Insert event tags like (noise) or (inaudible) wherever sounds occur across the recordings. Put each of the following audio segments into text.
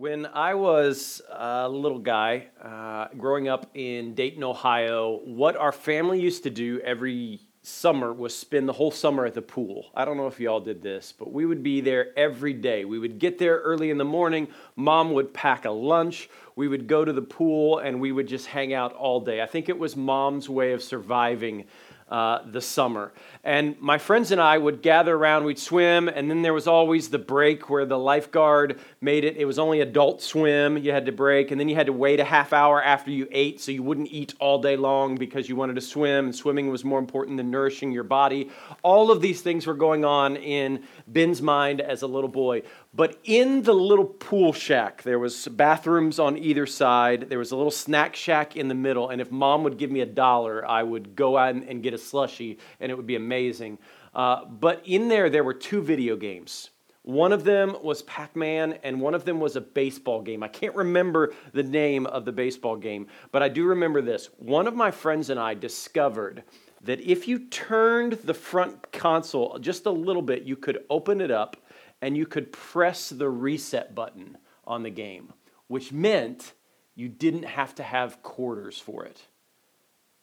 When I was a little guy uh, growing up in Dayton, Ohio, what our family used to do every summer was spend the whole summer at the pool. I don't know if y'all did this, but we would be there every day. We would get there early in the morning. Mom would pack a lunch. We would go to the pool and we would just hang out all day. I think it was mom's way of surviving uh, the summer. And my friends and I would gather around, we'd swim, and then there was always the break where the lifeguard made it. It was only adult swim, you had to break, and then you had to wait a half hour after you ate so you wouldn't eat all day long because you wanted to swim, and swimming was more important than nourishing your body. All of these things were going on in Ben's mind as a little boy. But in the little pool shack, there was bathrooms on either side. There was a little snack shack in the middle. And if mom would give me a dollar, I would go out and get a slushy, and it would be amazing. Uh, but in there, there were two video games. One of them was Pac Man, and one of them was a baseball game. I can't remember the name of the baseball game, but I do remember this. One of my friends and I discovered that if you turned the front console just a little bit, you could open it up and you could press the reset button on the game, which meant you didn't have to have quarters for it.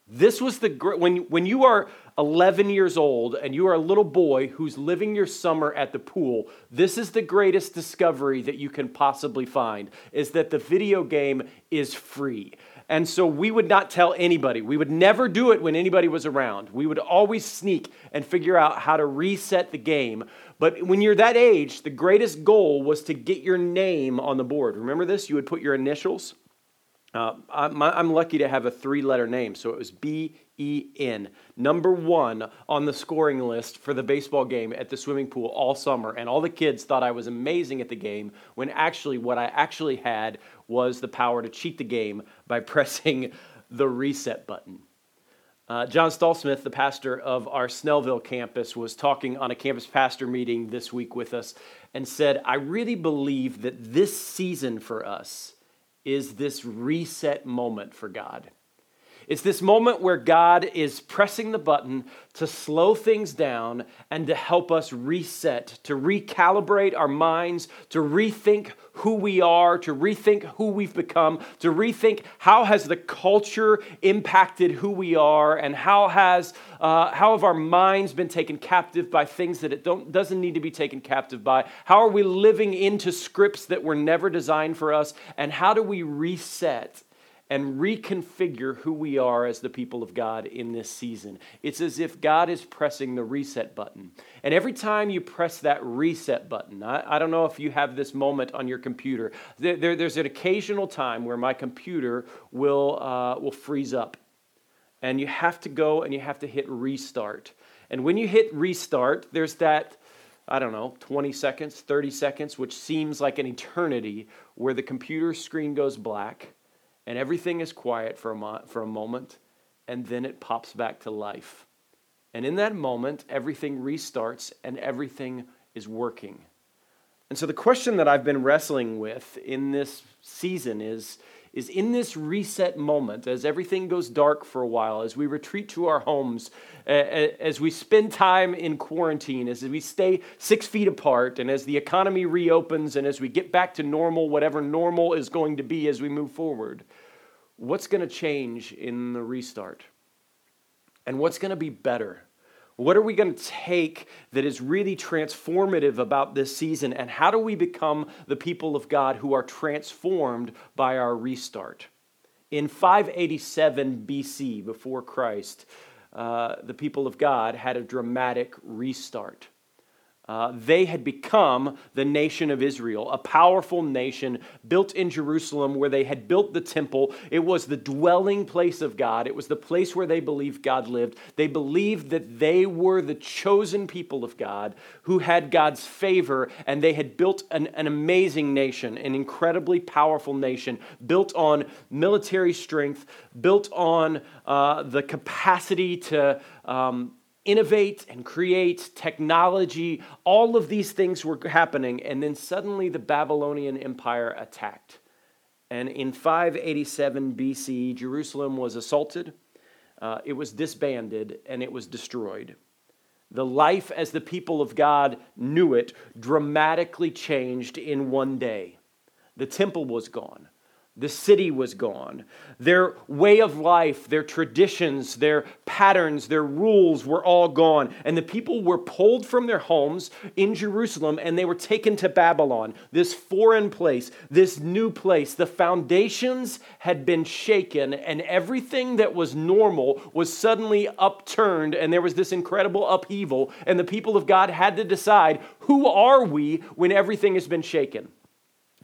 This was the when when you are 11 years old and you are a little boy who's living your summer at the pool. This is the greatest discovery that you can possibly find is that the video game is free. And so we would not tell anybody. We would never do it when anybody was around. We would always sneak and figure out how to reset the game. But when you're that age, the greatest goal was to get your name on the board. Remember this? You would put your initials. Uh, I'm, I'm lucky to have a three letter name, so it was B E N. Number one on the scoring list for the baseball game at the swimming pool all summer. And all the kids thought I was amazing at the game when actually what I actually had was the power to cheat the game by (laughs) pressing the reset button. Uh, John Stallsmith, the pastor of our Snellville campus, was talking on a campus pastor meeting this week with us and said, I really believe that this season for us is this reset moment for God. It's this moment where God is pressing the button to slow things down and to help us reset, to recalibrate our minds, to rethink who we are, to rethink who we've become, to rethink how has the culture impacted who we are, and how has uh, how have our minds been taken captive by things that it don't, doesn't need to be taken captive by? How are we living into scripts that were never designed for us? And how do we reset? And reconfigure who we are as the people of God in this season. It's as if God is pressing the reset button. And every time you press that reset button, I, I don't know if you have this moment on your computer, there, there, there's an occasional time where my computer will, uh, will freeze up. And you have to go and you have to hit restart. And when you hit restart, there's that, I don't know, 20 seconds, 30 seconds, which seems like an eternity, where the computer screen goes black and everything is quiet for a, mo- for a moment, and then it pops back to life. And in that moment, everything restarts and everything is working. And so the question that I've been wrestling with in this season is is in this reset moment, as everything goes dark for a while, as we retreat to our homes, as we spend time in quarantine, as we stay six feet apart, and as the economy reopens, and as we get back to normal, whatever normal is going to be as we move forward, what's going to change in the restart? And what's going to be better? What are we going to take that is really transformative about this season? And how do we become the people of God who are transformed by our restart? In 587 BC, before Christ, uh, the people of God had a dramatic restart. Uh, they had become the nation of Israel, a powerful nation built in Jerusalem where they had built the temple. It was the dwelling place of God, it was the place where they believed God lived. They believed that they were the chosen people of God who had God's favor, and they had built an, an amazing nation, an incredibly powerful nation, built on military strength, built on uh, the capacity to. Um, innovate and create technology. All of these things were happening, and then suddenly the Babylonian Empire attacked. And in 587 BC, Jerusalem was assaulted, uh, it was disbanded, and it was destroyed. The life as the people of God knew it dramatically changed in one day. The temple was gone. The city was gone. Their way of life, their traditions, their patterns, their rules were all gone. And the people were pulled from their homes in Jerusalem and they were taken to Babylon, this foreign place, this new place. The foundations had been shaken and everything that was normal was suddenly upturned and there was this incredible upheaval. And the people of God had to decide who are we when everything has been shaken?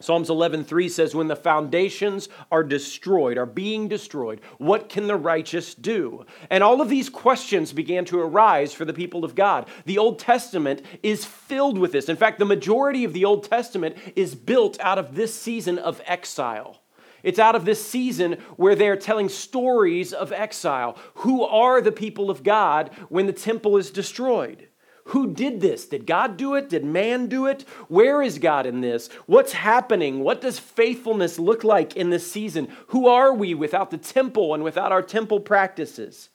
Psalms 11:3 says when the foundations are destroyed, are being destroyed, what can the righteous do? And all of these questions began to arise for the people of God. The Old Testament is filled with this. In fact, the majority of the Old Testament is built out of this season of exile. It's out of this season where they're telling stories of exile. Who are the people of God when the temple is destroyed? Who did this? Did God do it? Did man do it? Where is God in this? What's happening? What does faithfulness look like in this season? Who are we without the temple and without our temple practices?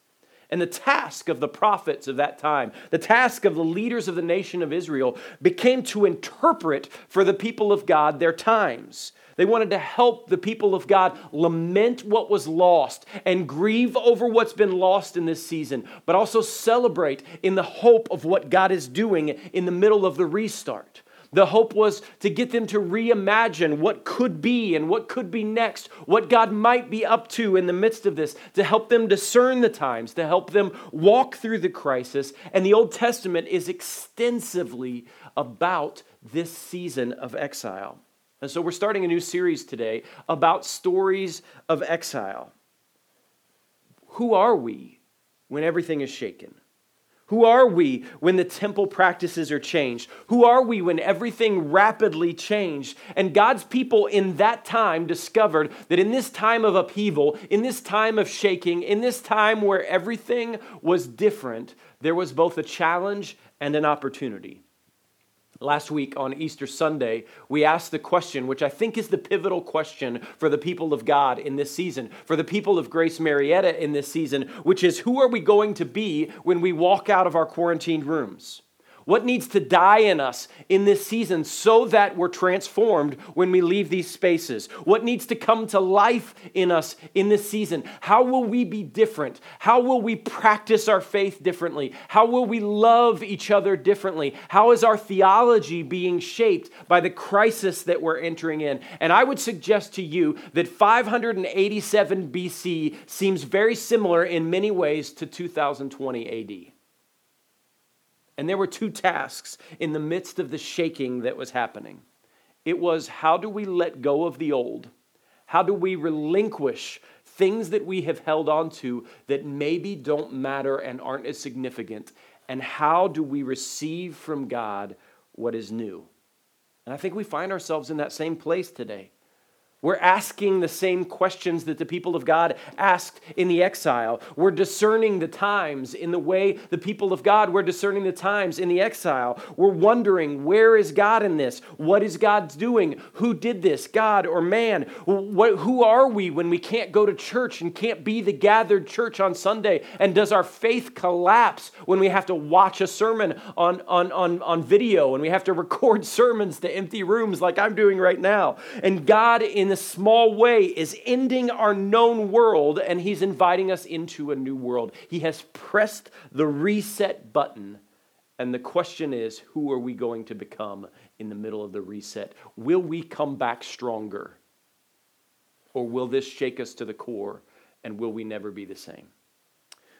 And the task of the prophets of that time, the task of the leaders of the nation of Israel, became to interpret for the people of God their times. They wanted to help the people of God lament what was lost and grieve over what's been lost in this season, but also celebrate in the hope of what God is doing in the middle of the restart. The hope was to get them to reimagine what could be and what could be next, what God might be up to in the midst of this, to help them discern the times, to help them walk through the crisis. And the Old Testament is extensively about this season of exile. And so we're starting a new series today about stories of exile. Who are we when everything is shaken? Who are we when the temple practices are changed? Who are we when everything rapidly changed? And God's people in that time discovered that in this time of upheaval, in this time of shaking, in this time where everything was different, there was both a challenge and an opportunity. Last week on Easter Sunday, we asked the question, which I think is the pivotal question for the people of God in this season, for the people of Grace Marietta in this season, which is who are we going to be when we walk out of our quarantined rooms? What needs to die in us in this season so that we're transformed when we leave these spaces? What needs to come to life in us in this season? How will we be different? How will we practice our faith differently? How will we love each other differently? How is our theology being shaped by the crisis that we're entering in? And I would suggest to you that 587 BC seems very similar in many ways to 2020 AD. And there were two tasks in the midst of the shaking that was happening. It was how do we let go of the old? How do we relinquish things that we have held on to that maybe don't matter and aren't as significant? And how do we receive from God what is new? And I think we find ourselves in that same place today. We're asking the same questions that the people of God asked in the exile. We're discerning the times in the way the people of God were discerning the times in the exile. We're wondering, where is God in this? What is God doing? Who did this, God or man? What, who are we when we can't go to church and can't be the gathered church on Sunday? And does our faith collapse when we have to watch a sermon on, on, on, on video and we have to (laughs) record sermons to empty rooms like I'm doing right now? And God, in in a small way, is ending our known world and he's inviting us into a new world. He has pressed the reset button. And the question is who are we going to become in the middle of the reset? Will we come back stronger? Or will this shake us to the core and will we never be the same?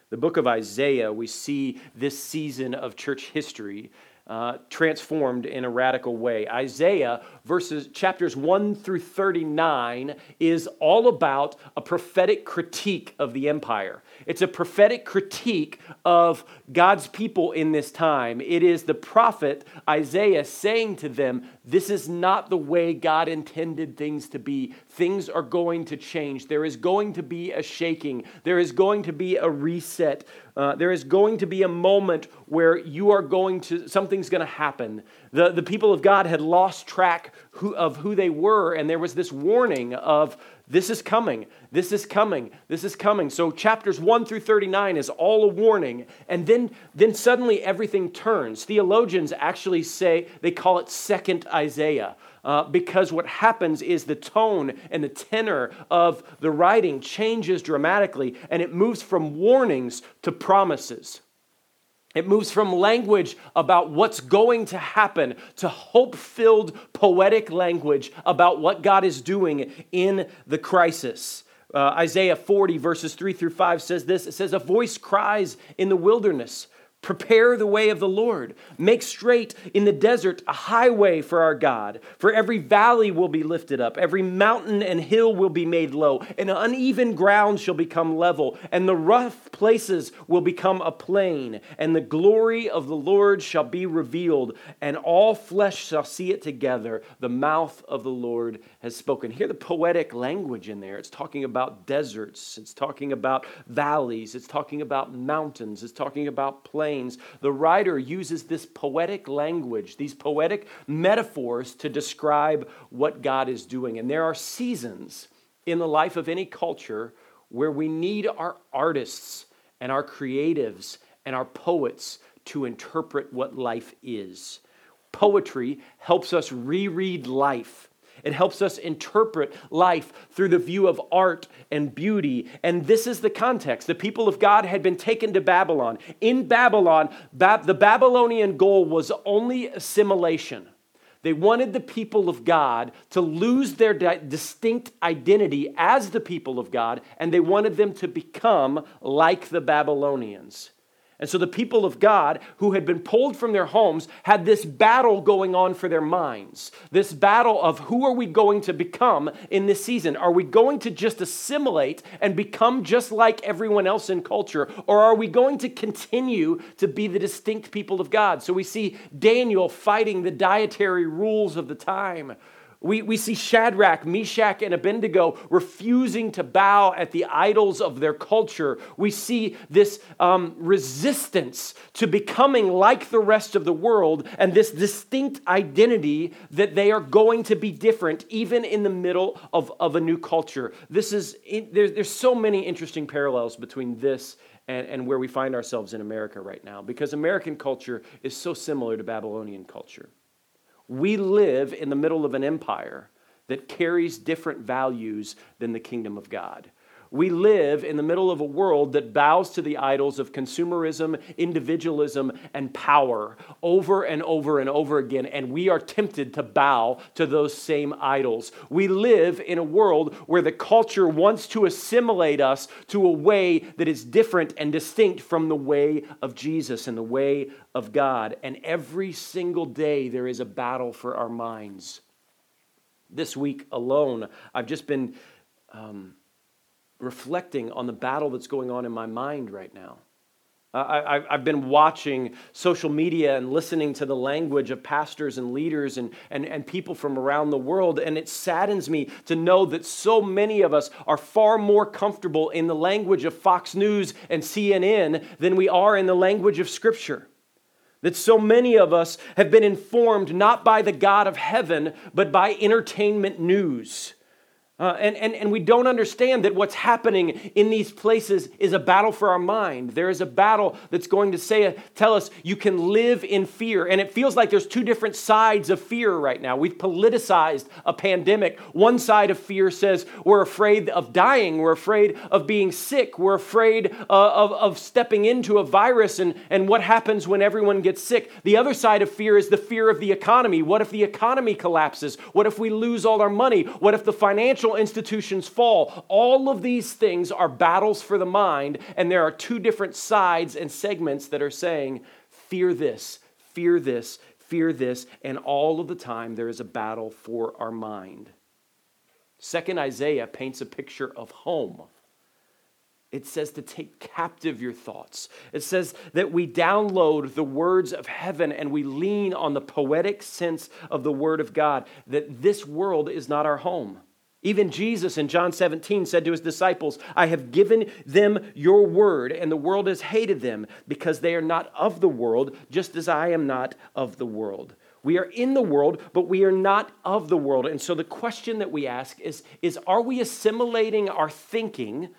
The book of Isaiah, we see this season of church history uh, transformed in a radical way. Isaiah verses chapters 1 through 39 is all about a prophetic critique of the empire. It's a prophetic critique of God's people in this time. It is the prophet Isaiah saying to them, This is not the way God intended things to be. Things are going to change. There is going to be a shaking, there is going to be a reset. Uh, there is going to be a moment where you are going to, something's going to happen The, the people of God had lost track who, of who they were, and there was this warning of this is coming, this is coming, this is coming. So chapters 1 through 39 is all a warning, and then, then suddenly everything turns. Theologians actually say, they call it second Isaiah. Uh, because what happens is the tone and the tenor of the writing changes dramatically and it moves from warnings to promises. It moves from language about what's going to happen to hope filled poetic language about what God is doing in the crisis. Uh, Isaiah 40, verses 3 through 5 says this It says, A voice cries in the wilderness Prepare the way of the Lord. Make straight in the desert a highway for our God. For every valley will be lifted up, every mountain and hill will be made low, and uneven ground shall become level, and the rough places will become a plain, and the glory of the Lord shall be revealed, and all flesh shall see it together. The mouth of the Lord has spoken. Hear the poetic language in there. It's talking about deserts, it's talking about valleys, it's talking about mountains, it's talking about plains plains, the writer uses this poetic language, these poetic metaphors to describe what God is doing. And there are seasons in the life of any culture where we need our artists and our creatives and our poets to interpret what life is. Poetry helps us reread life it helps us interpret life through the view of art and beauty. And this is the context. The people of God had been taken to Babylon. In Babylon, the Babylonian goal was only assimilation. They wanted the people of God to lose their distinct identity as the people of God, and they wanted them to become like the Babylonians. And so the people of God who had been pulled from their homes had this battle going on for their minds. This battle of who are we going to become in this season? Are we going to just assimilate and become just like everyone else in culture? Or are we going to continue to be the distinct people of God? So we see Daniel fighting the dietary rules of the time. We, we see Shadrach, Meshach, and Abednego refusing to bow at the idols of their culture. We see this um, resistance to becoming like the rest of the world and this distinct identity that they are going to be different even in the middle of, of a new culture. This is, there's, there's so many interesting parallels between this and, and where we find ourselves in America right now because American culture is so similar to Babylonian culture. We live in the middle of an empire that carries different values than the kingdom of God. We live in the middle of a world that bows to the idols of consumerism, individualism, and power over and over and over again, and we are tempted to bow to those same idols. We live in a world where the culture wants to assimilate us to a way that is different and distinct from the way of Jesus and the way of God. And every single day there is a battle for our minds. This week alone, I've just been. Um, reflecting on the battle that's going on in my mind right now. I, have been watching social media and listening to the language of pastors and leaders and, and, and people from around the world, and it saddens me to know that so many of us are far more comfortable in the language of Fox News and CNN than we are in the language of Scripture. That so many of us have been informed not by the God of heaven, but by entertainment news. Uh, and, and, and we don't understand that what's happening in these places is a battle for our mind. There is a battle that's going to say, tell us you can live in fear. And it feels like there's two different sides of fear right now. We've politicized a pandemic. One side of fear says we're afraid of dying, we're afraid of being sick, we're afraid uh, of, of stepping into a virus and, and what happens when everyone gets sick. The other side of fear is the fear of the economy. What if the economy collapses? What if we lose all our money? What if the financial institutions fall. All of these things are battles for the mind, and there are two different sides and segments that are saying, fear this, fear this, fear this, and all of the time there is a battle for our mind. Second Isaiah paints a picture of home. It says to take captive your thoughts. It says that we download the words of heaven and we lean on the poetic sense of the word of God, that this world is not our home. Even Jesus in John 17 said to his disciples, I have given them your word, and the world has hated them because they are not of the world, just as I am not of the world. We are in the world, but we are not of the world. And so the question that we ask is, is are we assimilating our thinking?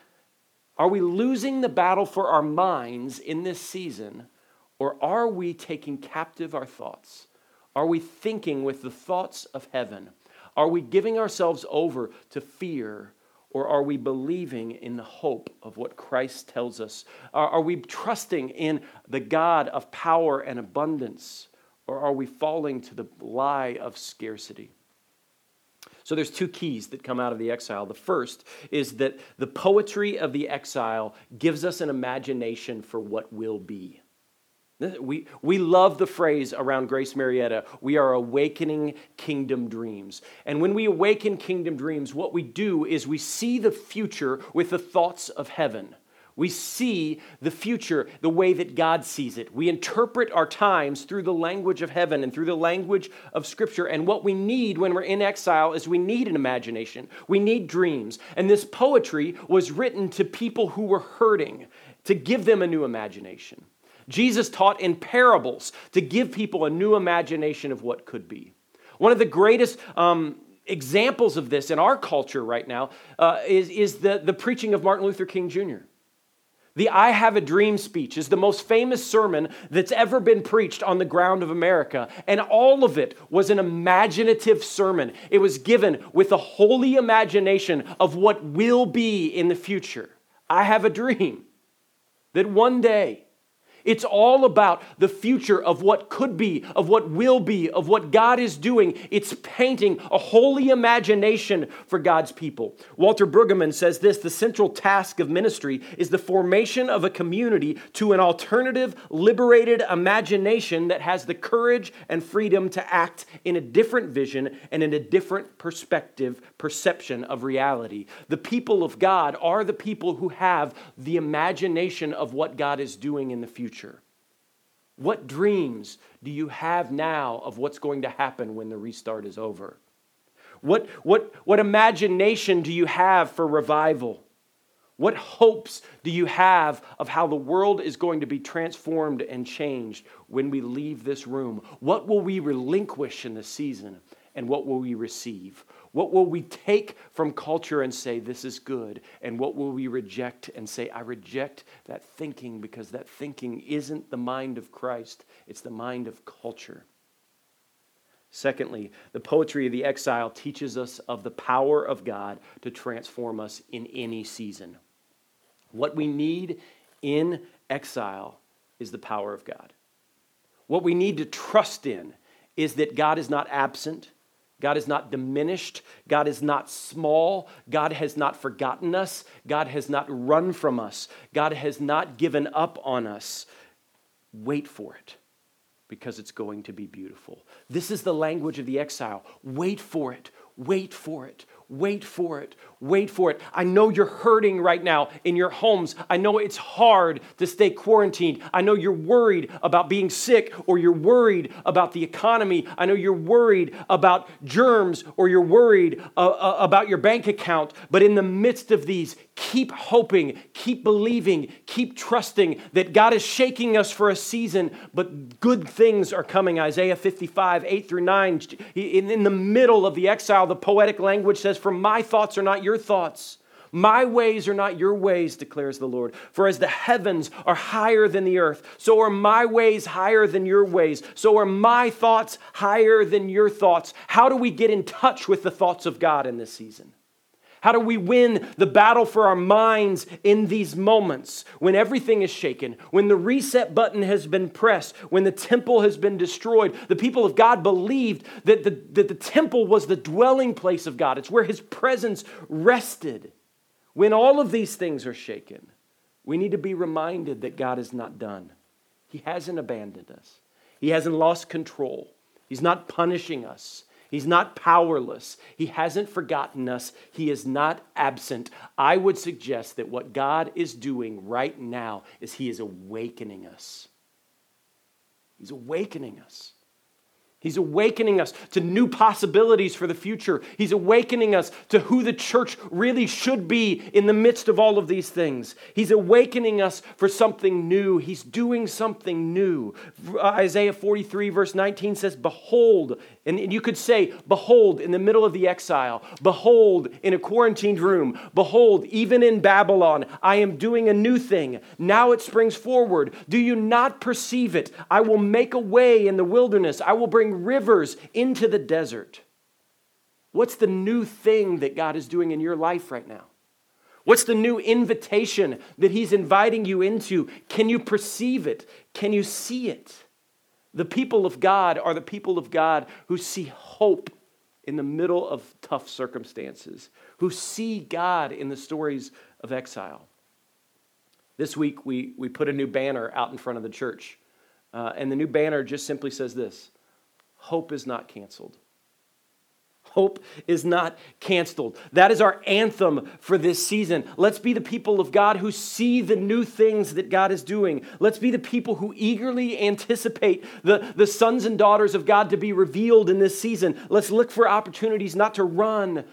Are we losing the battle for our minds in this season? Or are we taking captive our thoughts? Are we thinking with the thoughts of heaven? Are we giving ourselves over to fear? Or are we believing in the hope of what Christ tells us? Are, are we trusting in the God of power and abundance? Or are we falling to the lie of scarcity? So there's two keys that come out of the exile. The first is that the poetry of the exile gives us an imagination for what will be. We, we love the phrase around Grace Marietta, we are awakening kingdom dreams. And when we awaken kingdom dreams, what we do is we see the future with the thoughts of heaven. We see the future the way that God sees it. We interpret our times through the language of heaven and through the language of Scripture. And what we need when we're in exile is we need an imagination, we need dreams. And this poetry was written to people who were hurting to give them a new imagination. Jesus taught in parables to give people a new imagination of what could be. One of the greatest um, examples of this in our culture right now uh, is, is the, the preaching of Martin Luther King Jr. The I Have a Dream speech is the most famous sermon that's ever been preached on the ground of America. And all of it was an imaginative sermon. It was given with a holy imagination of what will be in the future. I have a dream that one day it's all about the future of what could be, of what will be, of what God is doing. It's painting a holy imagination for God's people. Walter Brueggemann says this the central task of ministry is the formation of a community to an alternative, liberated imagination that has the courage and freedom to act in a different vision and in a different perspective, perception of reality. The people of God are the people who have the imagination of what God is doing in the future future? What dreams do you have now of what's going to happen when the restart is over? What, what, what imagination do you have for revival? What hopes do you have of how the world is going to be transformed and changed when we leave this room? What will we relinquish in this season and what will we receive? What will we take from culture and say, this is good? And what will we reject and say, I reject that thinking because that thinking isn't the mind of Christ, it's the mind of culture. Secondly, the poetry of the exile teaches us of the power of God to transform us in any season. What we need in exile is the power of God. What we need to trust in is that God is not absent, God is not diminished. God is not small. God has not forgotten us. God has not run from us. God has not given up on us. Wait for it because it's going to be beautiful. This is the language of the exile. Wait for it. Wait for it. Wait for it. Wait for it. I know you're hurting right now in your homes. I know it's hard to stay quarantined. I know you're worried about being sick or you're worried about the economy. I know you're worried about germs or you're worried uh, uh, about your bank account. But in the midst of these, keep hoping, keep believing, keep trusting that God is shaking us for a season, but good things are coming. Isaiah 55, 8 through 9. In the middle of the exile, the poetic language says, For my thoughts are not your thoughts. My ways are not your ways, declares the Lord. For as the heavens are higher than the earth, so are my ways higher than your ways. So are my thoughts higher than your thoughts. How do we get in touch with the thoughts of God in this season? How do we win the battle for our minds in these moments when everything is shaken, when the reset button has been pressed, when the temple has been destroyed? The people of God believed that the, that the temple was the dwelling place of God, it's where his presence rested. When all of these things are shaken, we need to be reminded that God is not done. He hasn't abandoned us, He hasn't lost control, He's not punishing us. He's not powerless. He hasn't forgotten us. He is not absent. I would suggest that what God is doing right now is He is awakening us. He's awakening us. He's awakening us to new possibilities for the future. He's awakening us to who the church really should be in the midst of all of these things. He's awakening us for something new. He's doing something new. Isaiah 43, verse 19 says, Behold, and you could say, Behold, in the middle of the exile, behold, in a quarantined room, behold, even in Babylon, I am doing a new thing. Now it springs forward. Do you not perceive it? I will make a way in the wilderness. I will bring rivers into the desert. What's the new thing that God is doing in your life right now? What's the new invitation that He's inviting you into? Can you perceive it? Can you see it? The people of God are the people of God who see hope in the middle of tough circumstances, who see God in the stories of exile. This week, we, we put a new banner out in front of the church. Uh, and the new banner just simply says this hope is not canceled. Hope is not canceled. That is our anthem for this season. Let's be the people of God who see the new things that God is doing. Let's be the people who eagerly anticipate the, the sons and daughters of God to be revealed in this season. Let's look for opportunities not to run,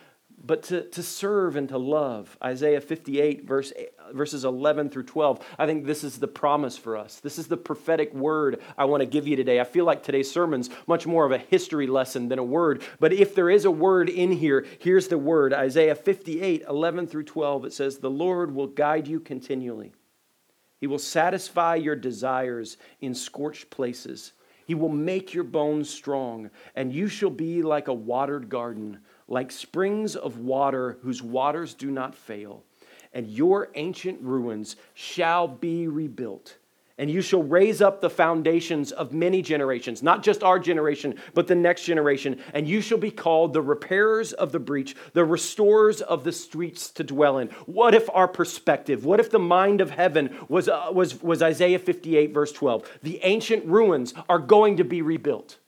but to, to serve and to love. Isaiah 58, verse, verses 11 through 12. I think this is the promise for us. This is the prophetic word I want to give you today. I feel like today's sermon's much more of a history lesson than a word. But if there is a word in here, here's the word Isaiah 58, 11 through 12. It says, The Lord will guide you continually, He will satisfy your desires in scorched places. He will make your bones strong, and you shall be like a watered garden like springs of water whose waters do not fail. And your ancient ruins shall be rebuilt. And you shall raise up the foundations of many generations, not just our generation, but the next generation. And you shall be called the repairers of the breach, the restorers of the streets to dwell in. What if our perspective, what if the mind of heaven was, uh, was, was Isaiah 58, verse 12? The ancient ruins are going to be rebuilt.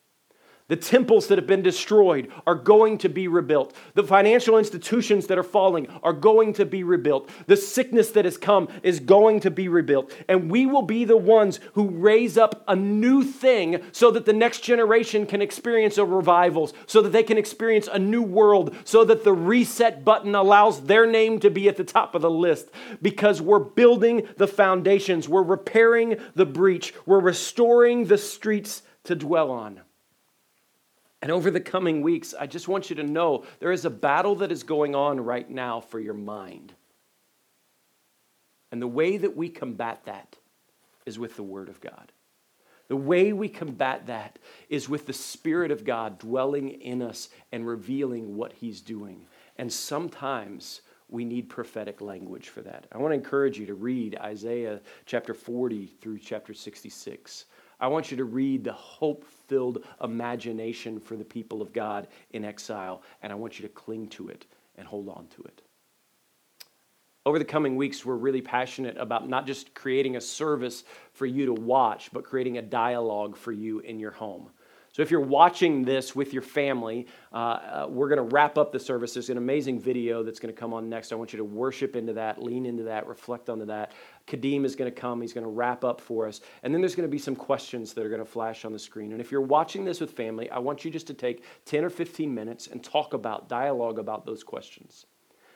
The temples that have been destroyed are going to be rebuilt. The financial institutions that are falling are going to be rebuilt. The sickness that has come is going to be rebuilt. And we will be the ones who raise up a new thing so that the next generation can experience a revival, so that they can experience a new world, so that the reset button allows their name to be at the top of the list. Because we're building the foundations, we're repairing the breach, we're restoring the streets to dwell on. And over the coming weeks, I just want you to know there is a battle that is going on right now for your mind. And the way that we combat that is with the Word of God. The way we combat that is with the Spirit of God dwelling in us and revealing what He's doing. And sometimes we need prophetic language for that. I want to encourage you to read Isaiah chapter 40 through chapter 66. I want you to read the hope filled imagination for the people of God in exile, and I want you to cling to it and hold on to it. Over the coming weeks, we're really passionate about not just creating a service for you to watch, but creating a dialogue for you in your home. So if you're watching this with your family, uh, uh, we're going to wrap up the service. There's an amazing video that's going to come on next. I want you to worship into that, lean into that, reflect onto that. Kadeem is going to come. He's going to wrap up for us. And then there's going to be some questions that are going to flash on the screen. And if you're watching this with family, I want you just to take 10 or 15 minutes and talk about, dialogue about those questions.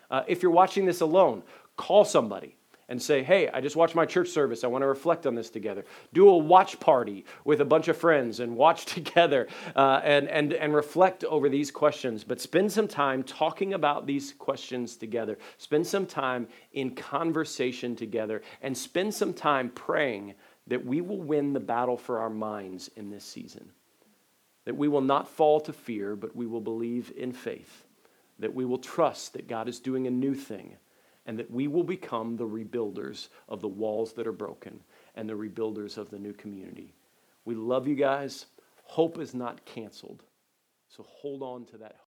Uh, if you're watching this alone, call somebody and say, hey, I just watched my church service. I want to reflect on this together. Do a watch party with a bunch of friends and watch (laughs) together uh, and, and, and reflect over these questions. But spend some time talking about these questions together. Spend some time in conversation together and spend some time praying that we will win the battle for our minds in this season. That we will not fall to fear, but we will believe in faith. That we will trust that God is doing a new thing and that we will become the rebuilders of the walls that are broken and the rebuilders of the new community. We love you guys. Hope is not canceled. So hold on to that